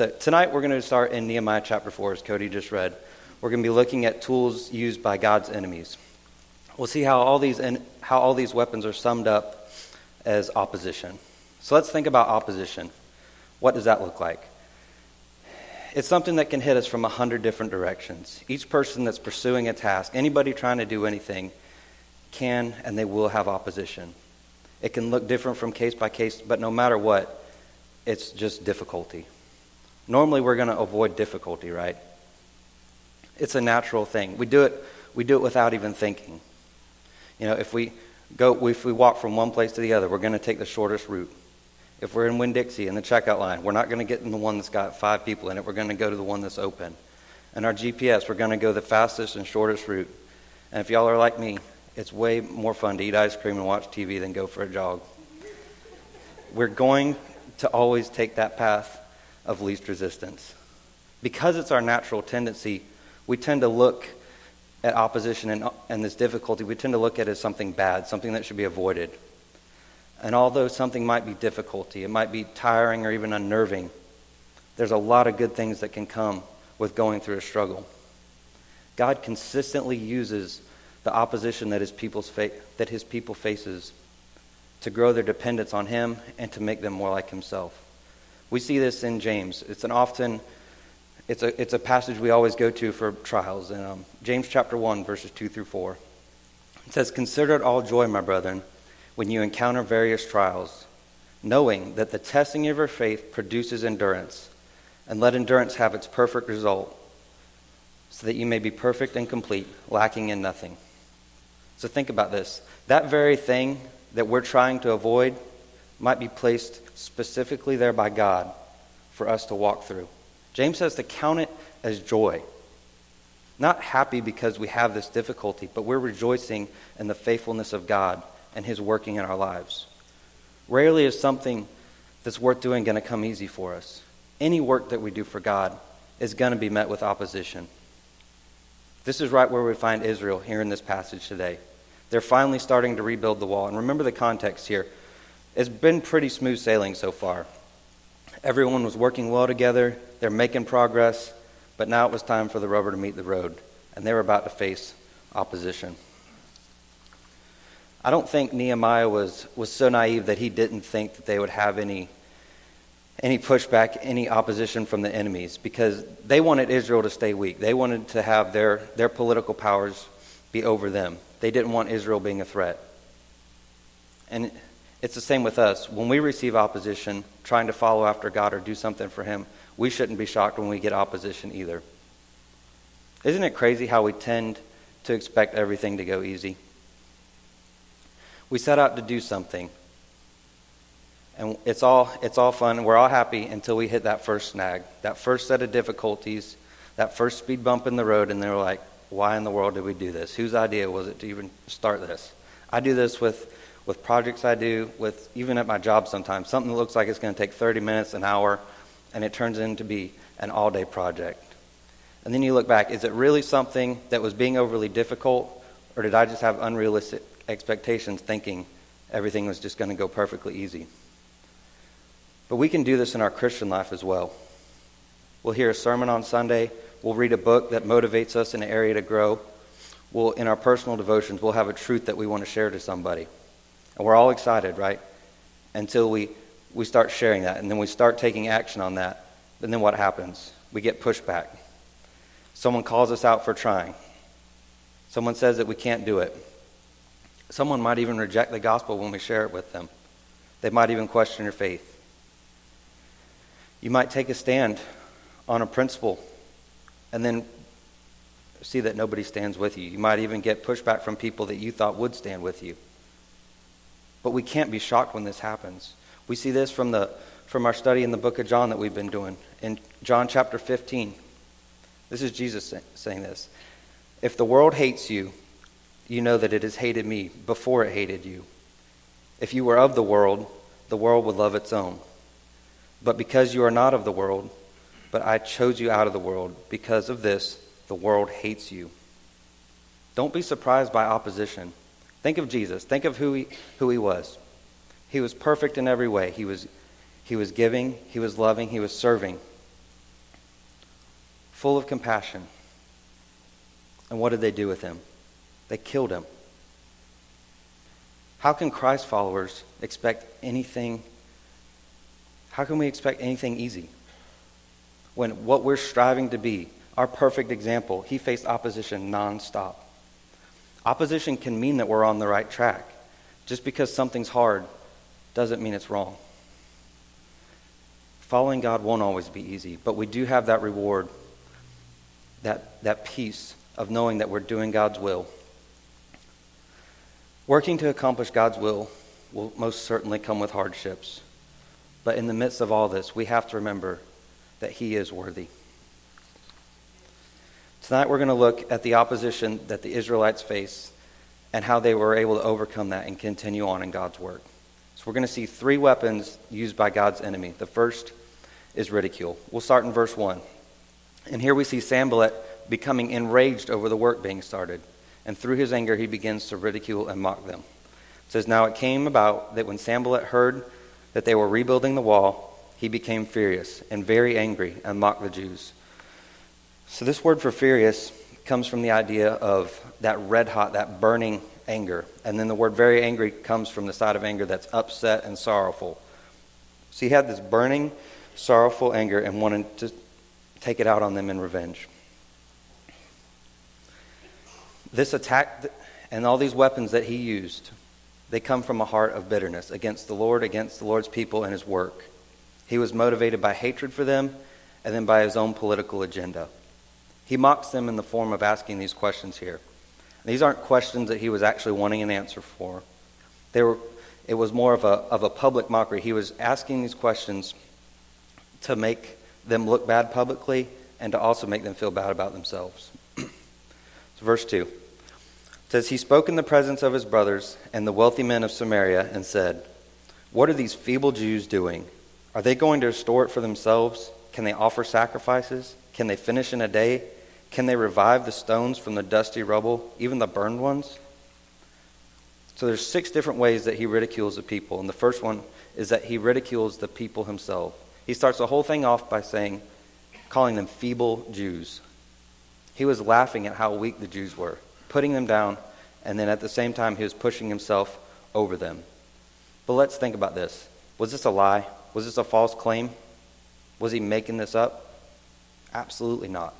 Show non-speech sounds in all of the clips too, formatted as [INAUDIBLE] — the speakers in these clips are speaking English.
So tonight we're going to start in Nehemiah chapter 4, as Cody just read. We're going to be looking at tools used by God's enemies. We'll see how all these, how all these weapons are summed up as opposition. So let's think about opposition. What does that look like? It's something that can hit us from a hundred different directions. Each person that's pursuing a task, anybody trying to do anything, can and they will have opposition. It can look different from case by case, but no matter what, it's just difficulty. Normally, we're going to avoid difficulty, right? It's a natural thing. We do it, we do it without even thinking. You know, if we go, if we walk from one place to the other, we're going to take the shortest route. If we're in Winn Dixie in the checkout line, we're not going to get in the one that's got five people in it. We're going to go to the one that's open. And our GPS, we're going to go the fastest and shortest route. And if y'all are like me, it's way more fun to eat ice cream and watch TV than go for a jog. We're going to always take that path of least resistance. Because it's our natural tendency, we tend to look at opposition and, and this difficulty, we tend to look at it as something bad, something that should be avoided. And although something might be difficulty, it might be tiring or even unnerving, there's a lot of good things that can come with going through a struggle. God consistently uses the opposition that his, people's fa- that his people faces to grow their dependence on him and to make them more like himself. We see this in James. It's an often it's a, it's a passage we always go to for trials. In um, James chapter 1, verses 2 through 4. It says, Consider it all joy, my brethren, when you encounter various trials, knowing that the testing of your faith produces endurance. And let endurance have its perfect result, so that you may be perfect and complete, lacking in nothing. So think about this. That very thing that we're trying to avoid might be placed specifically there by God for us to walk through. James says to count it as joy. Not happy because we have this difficulty, but we're rejoicing in the faithfulness of God and His working in our lives. Rarely is something that's worth doing going to come easy for us. Any work that we do for God is going to be met with opposition. This is right where we find Israel here in this passage today. They're finally starting to rebuild the wall. And remember the context here. It's been pretty smooth sailing so far. Everyone was working well together, they're making progress, but now it was time for the rubber to meet the road, and they were about to face opposition. I don't think Nehemiah was, was so naive that he didn't think that they would have any, any pushback, any opposition from the enemies, because they wanted Israel to stay weak. They wanted to have their, their political powers be over them. They didn't want Israel being a threat. And it's the same with us. When we receive opposition, trying to follow after God or do something for Him, we shouldn't be shocked when we get opposition either. Isn't it crazy how we tend to expect everything to go easy? We set out to do something, and it's all, it's all fun, we're all happy until we hit that first snag, that first set of difficulties, that first speed bump in the road, and they're like, why in the world did we do this? Whose idea was it to even start this? I do this with with projects I do, with even at my job sometimes. Something that looks like it's going to take 30 minutes, an hour, and it turns into be an all day project. And then you look back, is it really something that was being overly difficult, or did I just have unrealistic expectations thinking everything was just going to go perfectly easy? But we can do this in our Christian life as well. We'll hear a sermon on Sunday, we'll read a book that motivates us in an area to grow. We'll, in our personal devotions, we'll have a truth that we want to share to somebody. And we're all excited, right? Until we, we start sharing that, and then we start taking action on that. And then what happens? We get pushback. Someone calls us out for trying. Someone says that we can't do it. Someone might even reject the gospel when we share it with them. They might even question your faith. You might take a stand on a principle and then see that nobody stands with you. You might even get pushback from people that you thought would stand with you. But we can't be shocked when this happens. We see this from, the, from our study in the book of John that we've been doing. In John chapter 15, this is Jesus saying this. If the world hates you, you know that it has hated me before it hated you. If you were of the world, the world would love its own. But because you are not of the world, but I chose you out of the world, because of this, the world hates you. Don't be surprised by opposition. Think of Jesus. Think of who he, who he was. He was perfect in every way. He was, he was giving, he was loving, he was serving. full of compassion. And what did they do with him? They killed him. How can Christ followers expect anything? How can we expect anything easy? When what we're striving to be, our perfect example, he faced opposition nonstop. Opposition can mean that we're on the right track. Just because something's hard doesn't mean it's wrong. Following God won't always be easy, but we do have that reward, that, that peace of knowing that we're doing God's will. Working to accomplish God's will will most certainly come with hardships. But in the midst of all this, we have to remember that He is worthy. Tonight, we're going to look at the opposition that the Israelites face and how they were able to overcome that and continue on in God's work. So, we're going to see three weapons used by God's enemy. The first is ridicule. We'll start in verse 1. And here we see Sanballat becoming enraged over the work being started. And through his anger, he begins to ridicule and mock them. It says, Now it came about that when Sanballat heard that they were rebuilding the wall, he became furious and very angry and mocked the Jews. So, this word for furious comes from the idea of that red hot, that burning anger. And then the word very angry comes from the side of anger that's upset and sorrowful. So, he had this burning, sorrowful anger and wanted to take it out on them in revenge. This attack and all these weapons that he used, they come from a heart of bitterness against the Lord, against the Lord's people, and his work. He was motivated by hatred for them and then by his own political agenda. He mocks them in the form of asking these questions here. These aren't questions that he was actually wanting an answer for. They were, it was more of a, of a public mockery. He was asking these questions to make them look bad publicly and to also make them feel bad about themselves. [CLEARS THROAT] so verse 2 says, He spoke in the presence of his brothers and the wealthy men of Samaria and said, What are these feeble Jews doing? Are they going to restore it for themselves? Can they offer sacrifices? Can they finish in a day? Can they revive the stones from the dusty rubble, even the burned ones? So there's six different ways that he ridicules the people. And the first one is that he ridicules the people himself. He starts the whole thing off by saying, calling them feeble Jews. He was laughing at how weak the Jews were, putting them down, and then at the same time, he was pushing himself over them. But let's think about this. Was this a lie? Was this a false claim? Was he making this up? Absolutely not.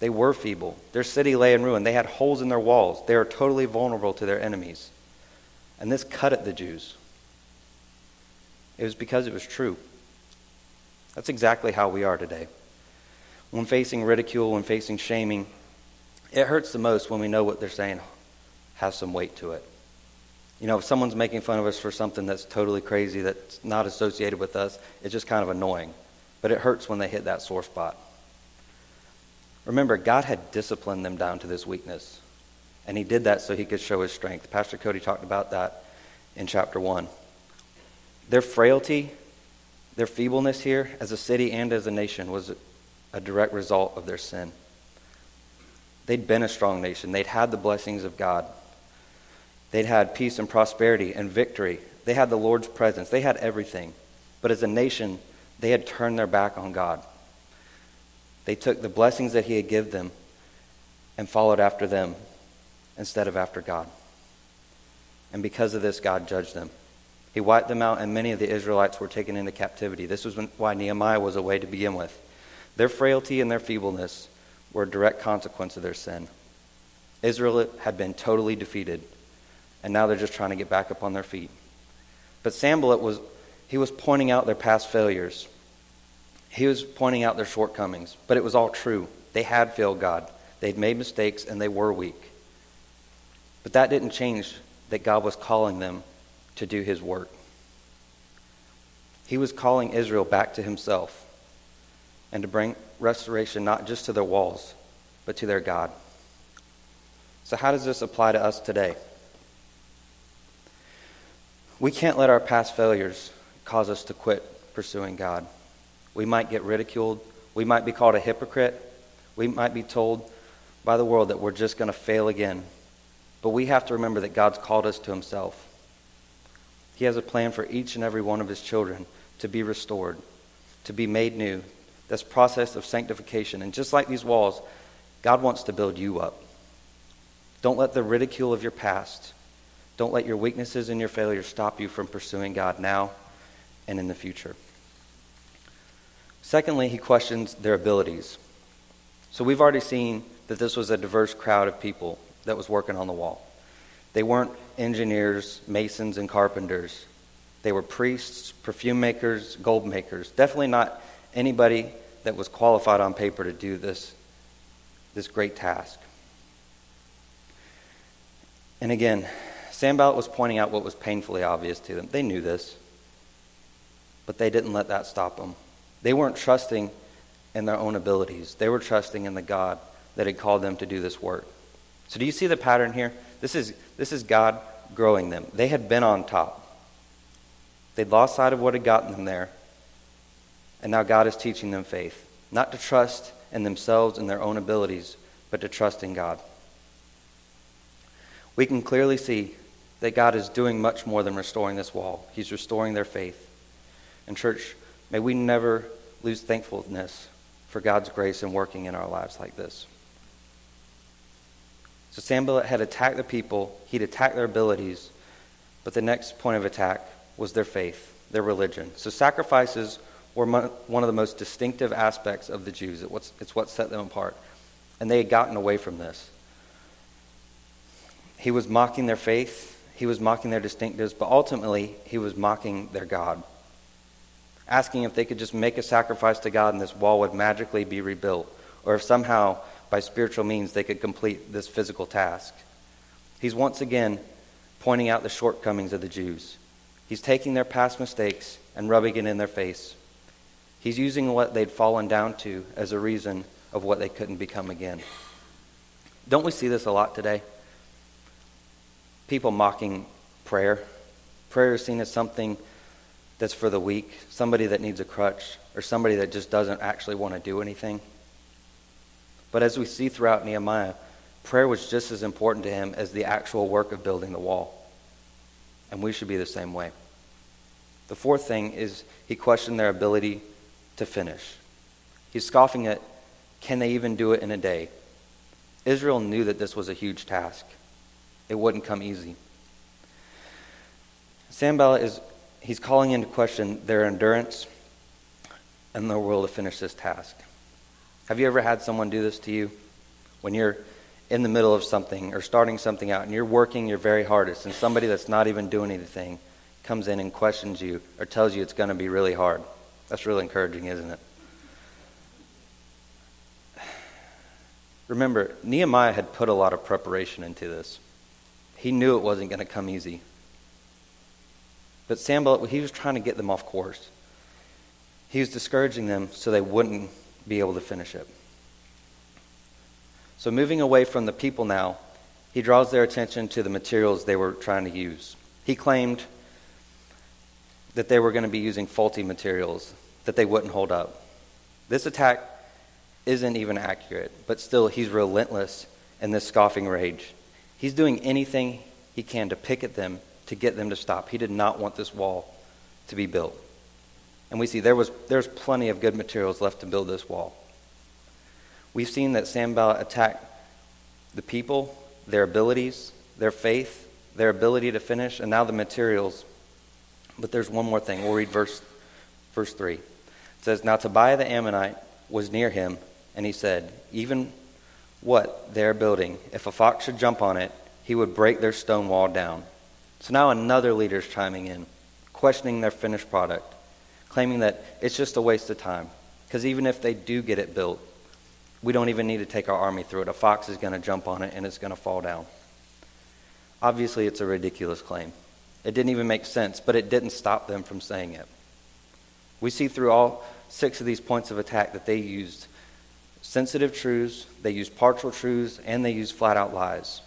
They were feeble. Their city lay in ruin. They had holes in their walls. They were totally vulnerable to their enemies. And this cut at the Jews. It was because it was true. That's exactly how we are today. When facing ridicule, when facing shaming, it hurts the most when we know what they're saying has some weight to it. You know, if someone's making fun of us for something that's totally crazy, that's not associated with us, it's just kind of annoying. But it hurts when they hit that sore spot. Remember, God had disciplined them down to this weakness. And he did that so he could show his strength. Pastor Cody talked about that in chapter 1. Their frailty their feebleness here, as a city and as a nation, was a direct result of their sin. They'd been a strong nation, they'd had the blessings of God, they'd had peace and prosperity and victory, they had the Lord's presence, they had everything. But as a nation, they had turned their back on God. They took the blessings that He had given them and followed after them instead of after God. And because of this, God judged them. He wiped them out, and many of the Israelites were taken into captivity. This was why Nehemiah was away to begin with. Their frailty and their feebleness were a direct consequence of their sin. Israel had been totally defeated, and now they're just trying to get back up on their feet. But Sanballat was, he was pointing out their past failures. He was pointing out their shortcomings, but it was all true. They had failed God. They'd made mistakes, and they were weak. But that didn't change that God was calling them to do his work. He was calling Israel back to himself and to bring restoration not just to their walls, but to their God. So, how does this apply to us today? We can't let our past failures cause us to quit pursuing God. We might get ridiculed. We might be called a hypocrite. We might be told by the world that we're just going to fail again. But we have to remember that God's called us to Himself. He has a plan for each and every one of his children to be restored, to be made new, this process of sanctification. And just like these walls, God wants to build you up. Don't let the ridicule of your past, don't let your weaknesses and your failures stop you from pursuing God now and in the future. Secondly, he questions their abilities. So we've already seen that this was a diverse crowd of people that was working on the wall. They weren't engineers, masons, and carpenters. They were priests, perfume makers, gold makers. Definitely not anybody that was qualified on paper to do this, this great task. And again, Sanballat was pointing out what was painfully obvious to them. They knew this, but they didn't let that stop them. They weren't trusting in their own abilities, they were trusting in the God that had called them to do this work. So, do you see the pattern here? This is, this is God growing them. They had been on top, they'd lost sight of what had gotten them there, and now God is teaching them faith. Not to trust in themselves and their own abilities, but to trust in God. We can clearly see that God is doing much more than restoring this wall. He's restoring their faith. And, church, may we never lose thankfulness for God's grace and working in our lives like this. So Sanballat had attacked the people, he'd attacked their abilities, but the next point of attack was their faith, their religion. So sacrifices were one of the most distinctive aspects of the Jews. It's what set them apart. And they had gotten away from this. He was mocking their faith, he was mocking their distinctives, but ultimately, he was mocking their God. Asking if they could just make a sacrifice to God and this wall would magically be rebuilt, or if somehow by spiritual means they could complete this physical task. He's once again pointing out the shortcomings of the Jews. He's taking their past mistakes and rubbing it in their face. He's using what they'd fallen down to as a reason of what they couldn't become again. Don't we see this a lot today? People mocking prayer. Prayer is seen as something that's for the weak, somebody that needs a crutch, or somebody that just doesn't actually want to do anything. But as we see throughout Nehemiah, prayer was just as important to him as the actual work of building the wall. And we should be the same way. The fourth thing is he questioned their ability to finish. He's scoffing at can they even do it in a day? Israel knew that this was a huge task. It wouldn't come easy. Sanballat is he's calling into question their endurance and their will to finish this task. Have you ever had someone do this to you? When you're in the middle of something or starting something out and you're working your very hardest, and somebody that's not even doing anything comes in and questions you or tells you it's going to be really hard. That's really encouraging, isn't it? Remember, Nehemiah had put a lot of preparation into this. He knew it wasn't going to come easy. But Sanballat, he was trying to get them off course. He was discouraging them so they wouldn't be able to finish it. So, moving away from the people now, he draws their attention to the materials they were trying to use. He claimed that they were going to be using faulty materials, that they wouldn't hold up. This attack isn't even accurate, but still, he's relentless in this scoffing rage. He's doing anything he can to pick at them to get them to stop. He did not want this wall to be built. And we see there was there's plenty of good materials left to build this wall. We've seen that Sanballat attacked the people, their abilities, their faith, their ability to finish, and now the materials. But there's one more thing. We'll read verse verse 3. It says, Now Tobiah the Ammonite was near him, and he said, Even what they're building, if a fox should jump on it, he would break their stone wall down. So now another leader's chiming in, questioning their finished product claiming that it's just a waste of time. Because even if they do get it built, we don't even need to take our army through it. A fox is going to jump on it and it's going to fall down. Obviously, it's a ridiculous claim. It didn't even make sense, but it didn't stop them from saying it. We see through all six of these points of attack that they used sensitive truths, they used partial truths, and they used flat out lies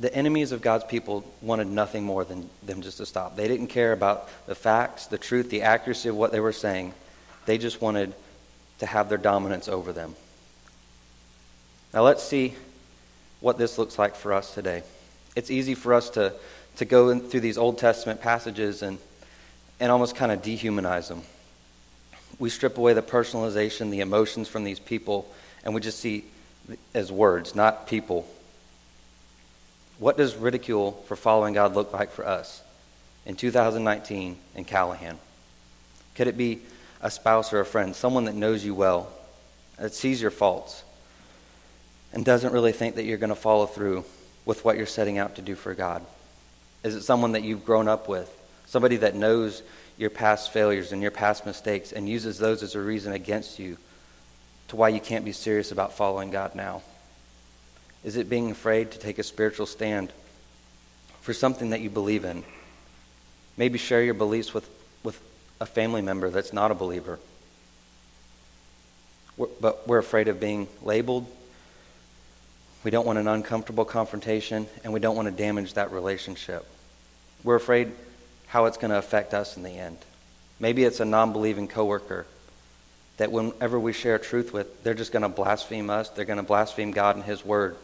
the enemies of God's people wanted nothing more than them just to stop. They didn't care about the facts, the truth, the accuracy of what they were saying. They just wanted to have their dominance over them. Now let's see what this looks like for us today. It's easy for us to, to go through these Old Testament passages and, and almost kind of dehumanize them. we strip away the personalization, the emotions from these people, and we just see as words, not people. What does ridicule for following God look like for us in 2019 in Callahan? Could it be a spouse or a friend, someone that knows you well, that sees your faults, and doesn't really think that you're going to follow through with what you're setting out to do for God? Is it someone that you've grown up with? Somebody that knows your past failures and your past mistakes and uses those as a reason against you to why you can't be serious about following God now? Is it being afraid to take a spiritual stand for something that you believe in? Maybe share your beliefs with, with a family member that's not a believer. We're, but we're afraid of being labeled. We don't want an uncomfortable confrontation, and we don't want to damage that relationship. We're afraid how it's going to affect us in the end. Maybe it's a non believing coworker that whenever we share truth with, they're just going to blaspheme us. They're going to blaspheme God and His Word.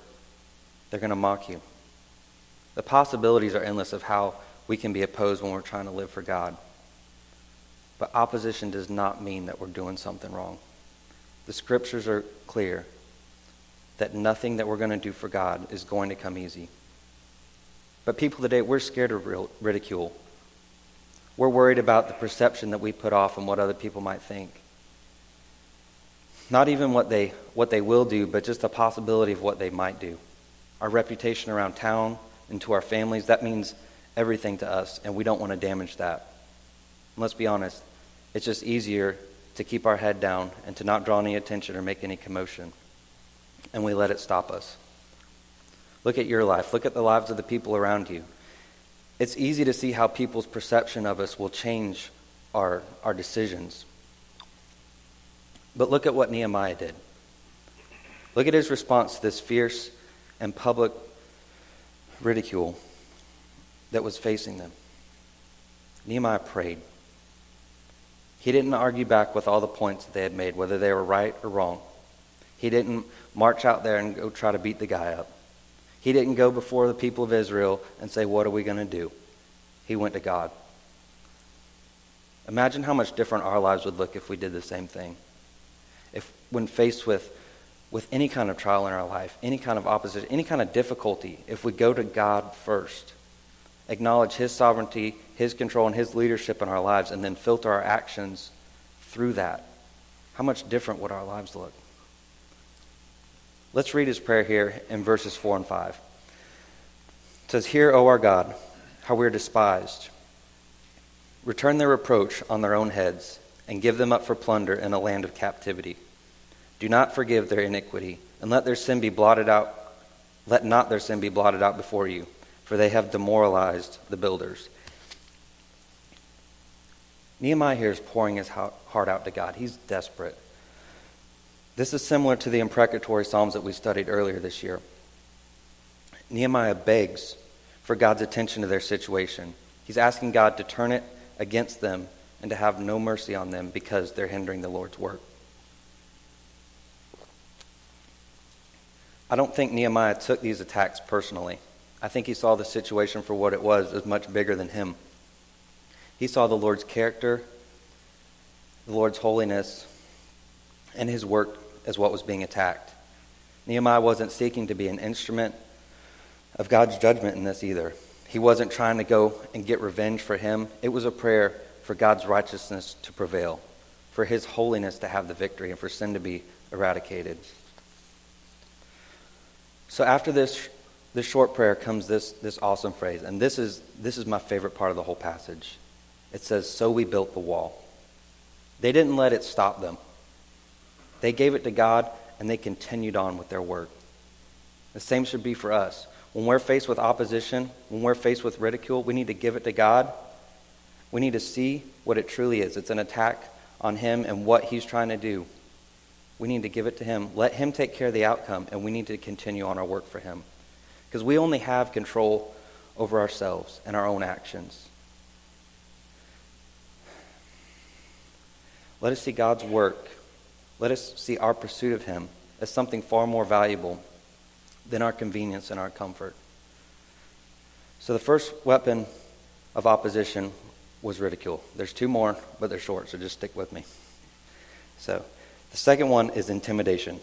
They're going to mock you. The possibilities are endless of how we can be opposed when we're trying to live for God. But opposition does not mean that we're doing something wrong. The scriptures are clear that nothing that we're going to do for God is going to come easy. But people today, we're scared of ridicule. We're worried about the perception that we put off and what other people might think. Not even what they, what they will do, but just the possibility of what they might do. Our reputation around town and to our families, that means everything to us, and we don't want to damage that. And let's be honest, it's just easier to keep our head down and to not draw any attention or make any commotion. And we let it stop us. Look at your life. Look at the lives of the people around you. It's easy to see how people's perception of us will change our, our decisions. But look at what Nehemiah did. Look at his response to this fierce and public ridicule that was facing them. Nehemiah prayed. He didn't argue back with all the points that they had made, whether they were right or wrong. He didn't march out there and go try to beat the guy up. He didn't go before the people of Israel and say, What are we going to do? He went to God. Imagine how much different our lives would look if we did the same thing. If, when faced with, with any kind of trial in our life, any kind of opposition, any kind of difficulty, if we go to God first acknowledge His sovereignty, His control, and His leadership in our lives, and then filter our actions through that, how much different would our lives look? Let's read his prayer here in verses 4 and 5. It says, Hear, O our God, how we are despised. Return their reproach on their own heads, and give them up for plunder in a land of captivity. Do not forgive their iniquity, and let their sin be blotted out. Let not their sin be blotted out before you for they have demoralized the builders. Nehemiah here is pouring his heart out to God. He's desperate. This is similar to the imprecatory Psalms that we studied earlier this year. Nehemiah begs for God's attention to their situation. He's asking God to turn it against them and to have no mercy on them because they're hindering the Lord's work. I don't think Nehemiah took these attacks personally. I think he saw the situation for what it was as much bigger than him. He saw the Lord's character, the Lord's holiness, and his work as what was being attacked. Nehemiah wasn't seeking to be an instrument of God's judgment in this either. He wasn't trying to go and get revenge for him. It was a prayer for God's righteousness to prevail, for his holiness to have the victory, and for sin to be eradicated. So after this this short prayer comes this, this awesome phrase. And this is, this is my favorite part of the whole passage. It says, So we built the wall. They didn't let it stop them, they gave it to God and they continued on with their work. The same should be for us. When we're faced with opposition, when we're faced with ridicule, we need to give it to God. We need to see what it truly is. It's an attack on Him and what He's trying to do. We need to give it to Him. Let Him take care of the outcome, and we need to continue on our work for Him. Because we only have control over ourselves and our own actions. Let us see God's work. Let us see our pursuit of Him as something far more valuable than our convenience and our comfort. So, the first weapon of opposition was ridicule. There's two more, but they're short, so just stick with me. So, the second one is intimidation.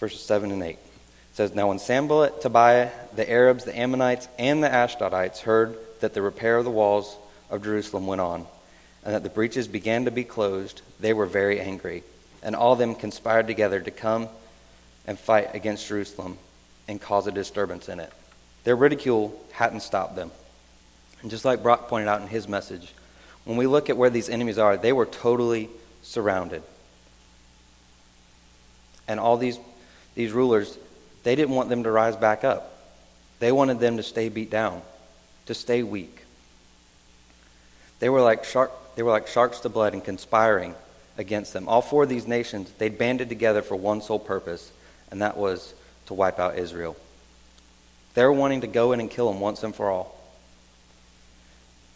Verses 7 and 8. It says, Now when Sanballat, Tobiah, the Arabs, the Ammonites, and the Ashdodites heard that the repair of the walls of Jerusalem went on, and that the breaches began to be closed, they were very angry. And all of them conspired together to come and fight against Jerusalem and cause a disturbance in it. Their ridicule hadn't stopped them. And just like Brock pointed out in his message, when we look at where these enemies are, they were totally surrounded. And all these, these rulers, they didn't want them to rise back up. They wanted them to stay beat down, to stay weak. They were like, shark, they were like sharks to blood and conspiring against them. All four of these nations, they'd banded together for one sole purpose, and that was to wipe out Israel. They were wanting to go in and kill them once and for all.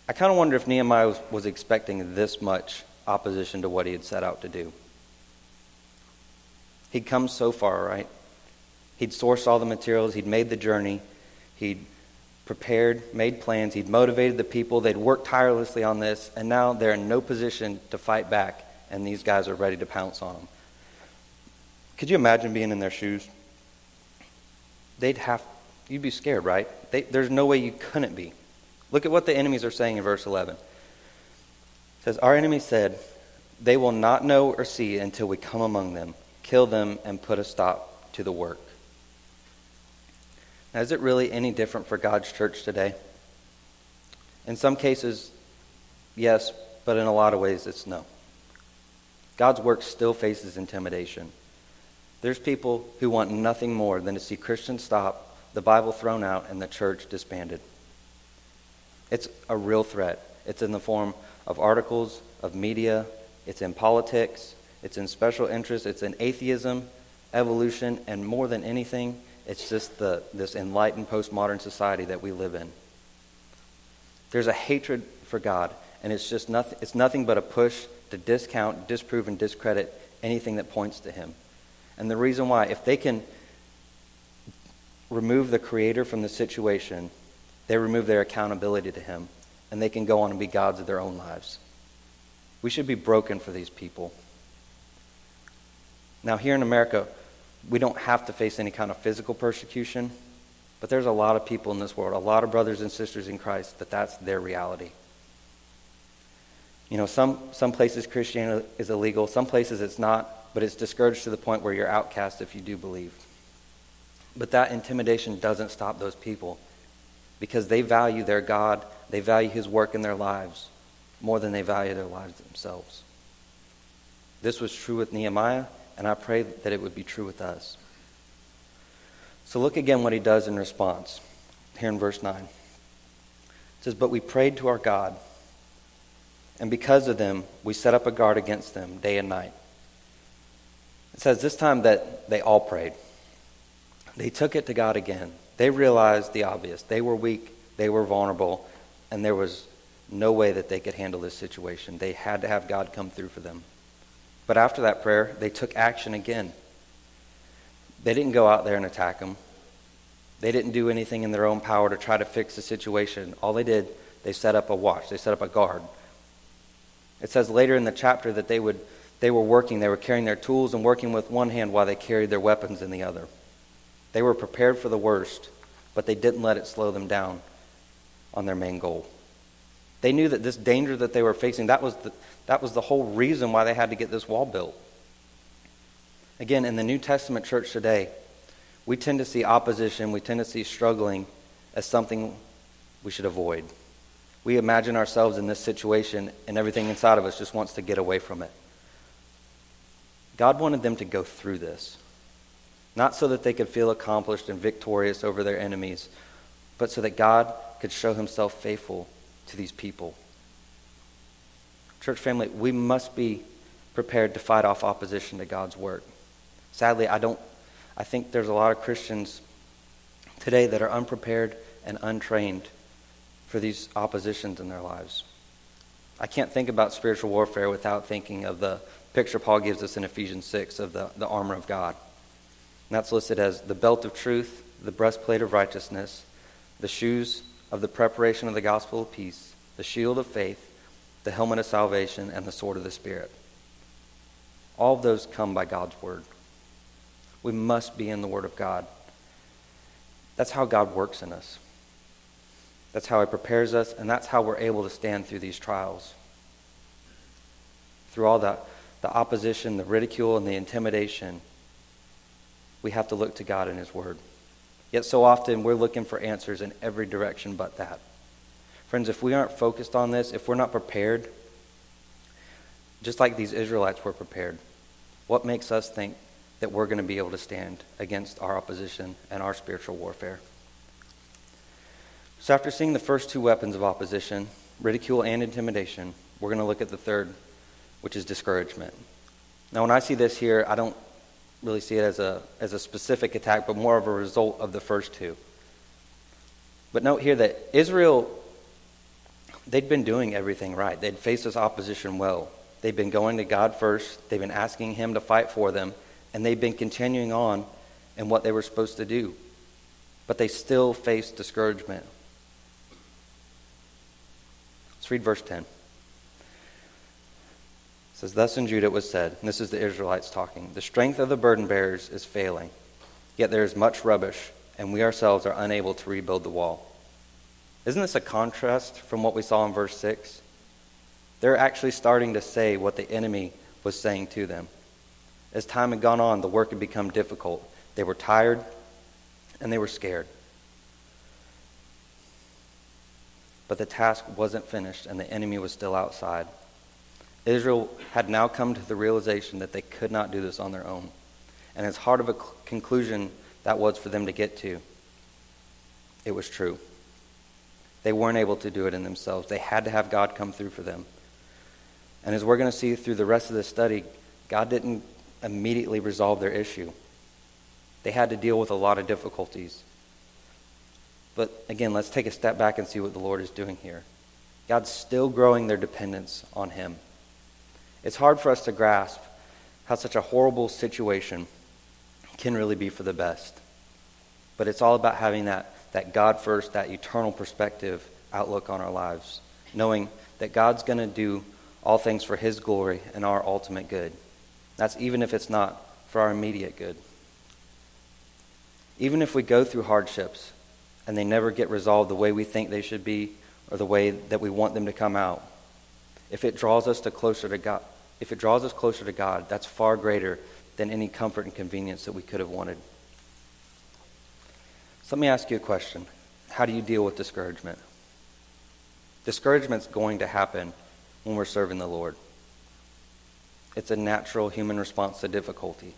I kind of wonder if Nehemiah was, was expecting this much opposition to what he had set out to do. He'd come so far, right? He'd sourced all the materials, he'd made the journey, he'd prepared, made plans, he'd motivated the people, they'd worked tirelessly on this, and now they're in no position to fight back, and these guys are ready to pounce on them. Could you imagine being in their shoes? They'd have, you'd be scared, right? They, there's no way you couldn't be. Look at what the enemies are saying in verse 11. It says, Our enemy said, They will not know or see until we come among them, kill them, and put a stop to the work. Now, is it really any different for God's church today? In some cases, yes, but in a lot of ways, it's no. God's work still faces intimidation. There's people who want nothing more than to see Christians stop, the Bible thrown out, and the church disbanded. It's a real threat. It's in the form of articles, of media, it's in politics, it's in special interest, it's in atheism, evolution, and more than anything, it's just the, this enlightened postmodern society that we live in. There's a hatred for God, and it's just nothing, it's nothing but a push to discount, disprove, and discredit anything that points to Him. And the reason why, if they can remove the Creator from the situation, they remove their accountability to Him, and they can go on and be gods of their own lives. We should be broken for these people. Now, here in America, we don't have to face any kind of physical persecution, but there's a lot of people in this world, a lot of brothers and sisters in Christ, that that's their reality. You know, some, some places Christianity is illegal, some places it's not, but it's discouraged to the point where you're outcast if you do believe. But that intimidation doesn't stop those people because they value their God, they value His work in their lives more than they value their lives themselves. This was true with Nehemiah, and I pray that it would be true with us. So look again what he does in response here in verse 9. It says, But we prayed to our God, and because of them, we set up a guard against them day and night. It says this time that they all prayed. They took it to God again. They realized the obvious. They were weak, they were vulnerable, and there was no way that they could handle this situation. They had to have God come through for them. But after that prayer, they took action again. They didn't go out there and attack them. They didn't do anything in their own power to try to fix the situation. All they did, they set up a watch, they set up a guard. It says later in the chapter that they would they were working, they were carrying their tools and working with one hand while they carried their weapons in the other. They were prepared for the worst, but they didn't let it slow them down on their main goal. They knew that this danger that they were facing, that was the, that was the whole reason why they had to get this wall built. Again, in the New Testament church today, we tend to see opposition, we tend to see struggling as something we should avoid. We imagine ourselves in this situation, and everything inside of us just wants to get away from it. God wanted them to go through this not so that they could feel accomplished and victorious over their enemies, but so that God could show himself faithful to these people. Church family, we must be prepared to fight off opposition to God's work. Sadly, I don't I think there's a lot of Christians today that are unprepared and untrained for these oppositions in their lives. I can't think about spiritual warfare without thinking of the picture Paul gives us in Ephesians 6 of the, the armor of God. And that's listed as the belt of truth, the breastplate of righteousness, the shoes of the preparation of the gospel of peace, the shield of faith, the helmet of salvation, and the sword of the Spirit. All of those come by God's word. We must be in the word of God. That's how God works in us. That's how he prepares us, and that's how we're able to stand through these trials. Through all the, the opposition, the ridicule, and the intimidation, we have to look to God and his word. Yet so often we're looking for answers in every direction but that. Friends, if we aren't focused on this, if we're not prepared, just like these Israelites were prepared, what makes us think that we're going to be able to stand against our opposition and our spiritual warfare? So, after seeing the first two weapons of opposition, ridicule and intimidation, we're going to look at the third, which is discouragement. Now, when I see this here, I don't really see it as a, as a specific attack, but more of a result of the first two. But note here that Israel, they'd been doing everything right. They'd faced this opposition well. They'd been going to God first, they'd been asking Him to fight for them, and they've been continuing on in what they were supposed to do. But they still faced discouragement. Let's read verse 10 says, Thus in Judah it was said, and this is the Israelites talking, the strength of the burden bearers is failing, yet there is much rubbish, and we ourselves are unable to rebuild the wall. Isn't this a contrast from what we saw in verse 6? They're actually starting to say what the enemy was saying to them. As time had gone on, the work had become difficult. They were tired and they were scared. But the task wasn't finished, and the enemy was still outside. Israel had now come to the realization that they could not do this on their own. And as hard of a conclusion that was for them to get to, it was true. They weren't able to do it in themselves. They had to have God come through for them. And as we're going to see through the rest of the study, God didn't immediately resolve their issue. They had to deal with a lot of difficulties. But again, let's take a step back and see what the Lord is doing here. God's still growing their dependence on Him. It's hard for us to grasp how such a horrible situation can really be for the best. But it's all about having that, that God first, that eternal perspective outlook on our lives, knowing that God's going to do all things for His glory and our ultimate good. That's even if it's not for our immediate good. Even if we go through hardships and they never get resolved the way we think they should be or the way that we want them to come out, if it draws us to closer to God, if it draws us closer to God, that's far greater than any comfort and convenience that we could have wanted. So let me ask you a question. How do you deal with discouragement? Discouragement's going to happen when we're serving the Lord. It's a natural human response to difficulty.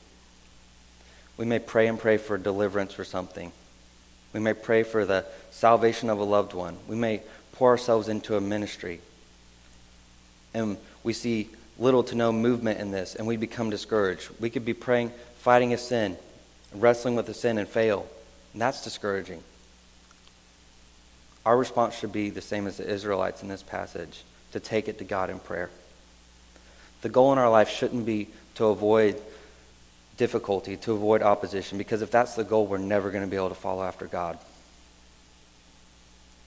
We may pray and pray for deliverance for something. We may pray for the salvation of a loved one. We may pour ourselves into a ministry. And we see little to no movement in this and we become discouraged. We could be praying, fighting a sin, wrestling with a sin and fail. And that's discouraging. Our response should be the same as the Israelites in this passage to take it to God in prayer. The goal in our life shouldn't be to avoid difficulty, to avoid opposition, because if that's the goal, we're never going to be able to follow after God.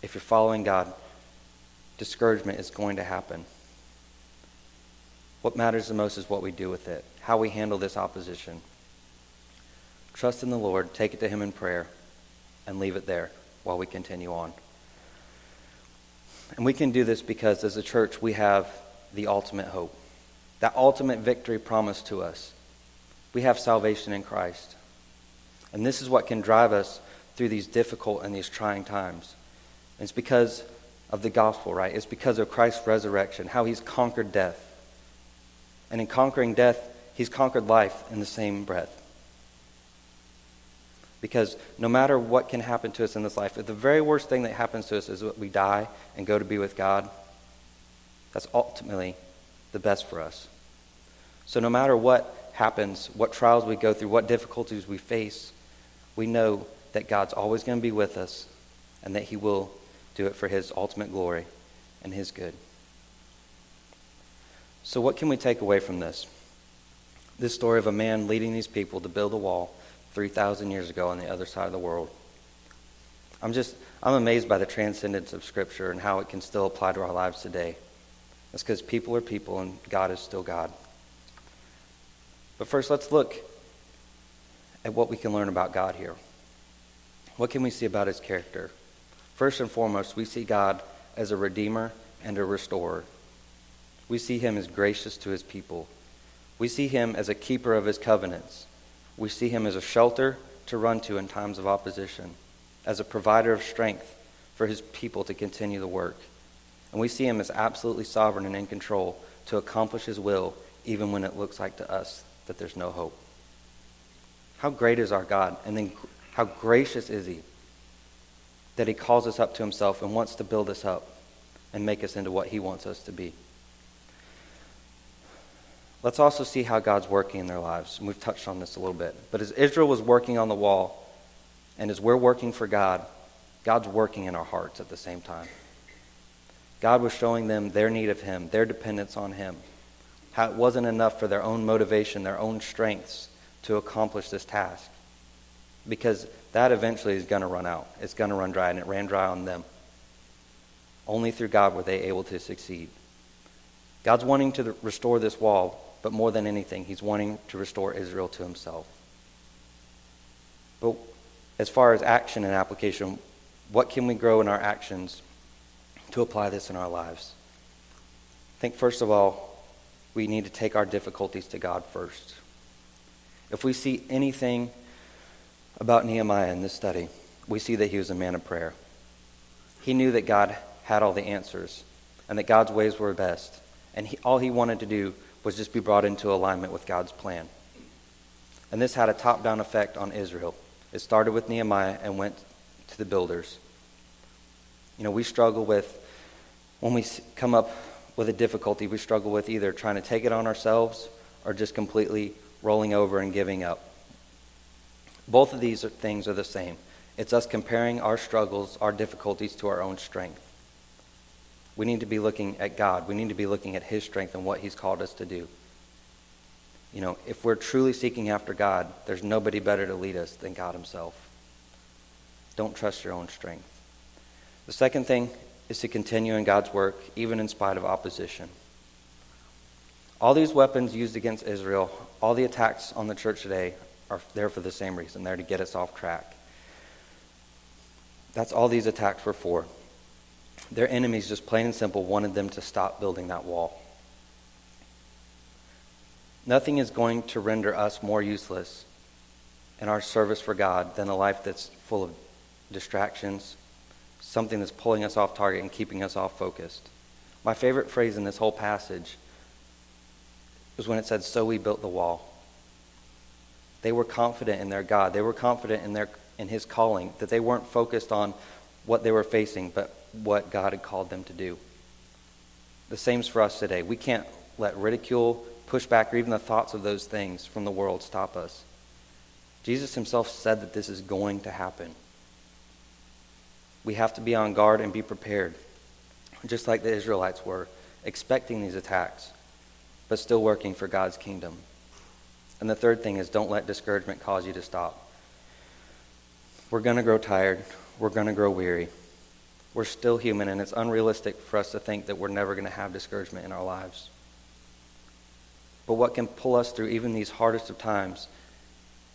If you're following God, discouragement is going to happen. What matters the most is what we do with it, how we handle this opposition. Trust in the Lord, take it to Him in prayer, and leave it there while we continue on. And we can do this because as a church, we have the ultimate hope, that ultimate victory promised to us. We have salvation in Christ. And this is what can drive us through these difficult and these trying times. It's because of the gospel, right? It's because of Christ's resurrection, how he's conquered death. And in conquering death, he's conquered life in the same breath. Because no matter what can happen to us in this life, if the very worst thing that happens to us is that we die and go to be with God, that's ultimately the best for us. So no matter what happens, what trials we go through, what difficulties we face, we know that God's always going to be with us and that He will do it for His ultimate glory and His good. So, what can we take away from this? This story of a man leading these people to build a wall 3,000 years ago on the other side of the world. I'm just, I'm amazed by the transcendence of Scripture and how it can still apply to our lives today. That's because people are people and God is still God. But first, let's look at what we can learn about God here. What can we see about his character? First and foremost, we see God as a redeemer and a restorer. We see him as gracious to his people. We see him as a keeper of his covenants. We see him as a shelter to run to in times of opposition, as a provider of strength for his people to continue the work. And we see him as absolutely sovereign and in control to accomplish his will, even when it looks like to us that there's no hope. How great is our God? And then how gracious is he that he calls us up to himself and wants to build us up and make us into what he wants us to be. Let's also see how God's working in their lives. And we've touched on this a little bit. But as Israel was working on the wall, and as we're working for God, God's working in our hearts at the same time. God was showing them their need of Him, their dependence on Him, how it wasn't enough for their own motivation, their own strengths to accomplish this task. Because that eventually is going to run out. It's going to run dry, and it ran dry on them. Only through God were they able to succeed. God's wanting to restore this wall, but more than anything, He's wanting to restore Israel to Himself. But as far as action and application, what can we grow in our actions to apply this in our lives? I think, first of all, we need to take our difficulties to God first. If we see anything about Nehemiah in this study, we see that he was a man of prayer. He knew that God had all the answers and that God's ways were best. And he, all he wanted to do was just be brought into alignment with God's plan. And this had a top down effect on Israel. It started with Nehemiah and went to the builders. You know, we struggle with, when we come up with a difficulty, we struggle with either trying to take it on ourselves or just completely rolling over and giving up. Both of these things are the same. It's us comparing our struggles, our difficulties to our own strength. We need to be looking at God. We need to be looking at His strength and what He's called us to do. You know, if we're truly seeking after God, there's nobody better to lead us than God Himself. Don't trust your own strength. The second thing is to continue in God's work, even in spite of opposition. All these weapons used against Israel, all the attacks on the church today, are there for the same reason. They're to get us off track. That's all these attacks were for. Their enemies, just plain and simple, wanted them to stop building that wall. Nothing is going to render us more useless in our service for God than a life that's full of distractions, something that's pulling us off target and keeping us off focused. My favorite phrase in this whole passage was when it said, So we built the wall. They were confident in their God. They were confident in, their, in His calling, that they weren't focused on what they were facing, but what God had called them to do. The same's for us today. We can't let ridicule, pushback, or even the thoughts of those things from the world stop us. Jesus himself said that this is going to happen. We have to be on guard and be prepared, just like the Israelites were, expecting these attacks, but still working for God's kingdom. And the third thing is don't let discouragement cause you to stop. We're going to grow tired. We're going to grow weary. We're still human, and it's unrealistic for us to think that we're never going to have discouragement in our lives. But what can pull us through even these hardest of times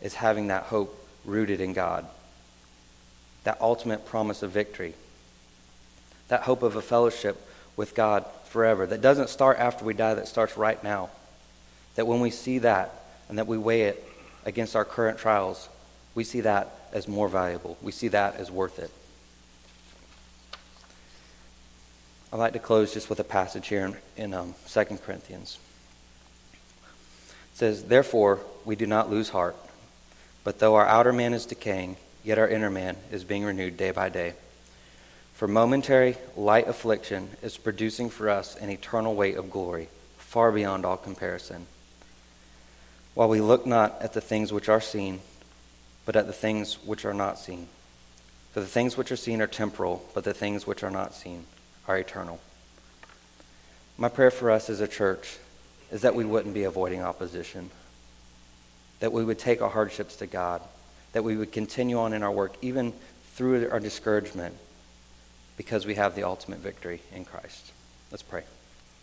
is having that hope rooted in God, that ultimate promise of victory, that hope of a fellowship with God forever that doesn't start after we die, that starts right now. That when we see that, and that we weigh it against our current trials, we see that as more valuable. We see that as worth it. I'd like to close just with a passage here in, in um, 2 Corinthians. It says, Therefore, we do not lose heart, but though our outer man is decaying, yet our inner man is being renewed day by day. For momentary light affliction is producing for us an eternal weight of glory, far beyond all comparison while we look not at the things which are seen, but at the things which are not seen. For the things which are seen are temporal, but the things which are not seen are eternal. My prayer for us as a church is that we wouldn't be avoiding opposition, that we would take our hardships to God, that we would continue on in our work, even through our discouragement, because we have the ultimate victory in Christ. Let's pray.